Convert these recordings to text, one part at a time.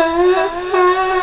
The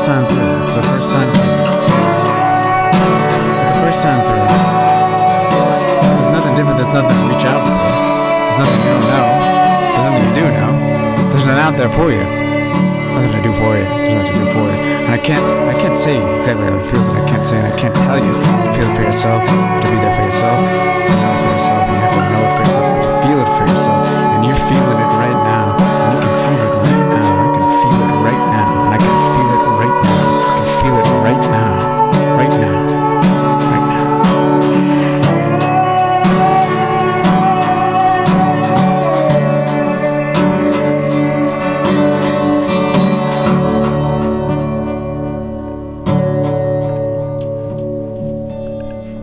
first time through. It's the first time through. The first time through. There's nothing different. There's nothing to reach out for. There's nothing you don't know. There's nothing you do know. There's nothing out there for you. Nothing to do for you. There's nothing to do for you. And I can't. I can't say exactly how it feels, and I can't say, and I can't tell you feel it for yourself, to be.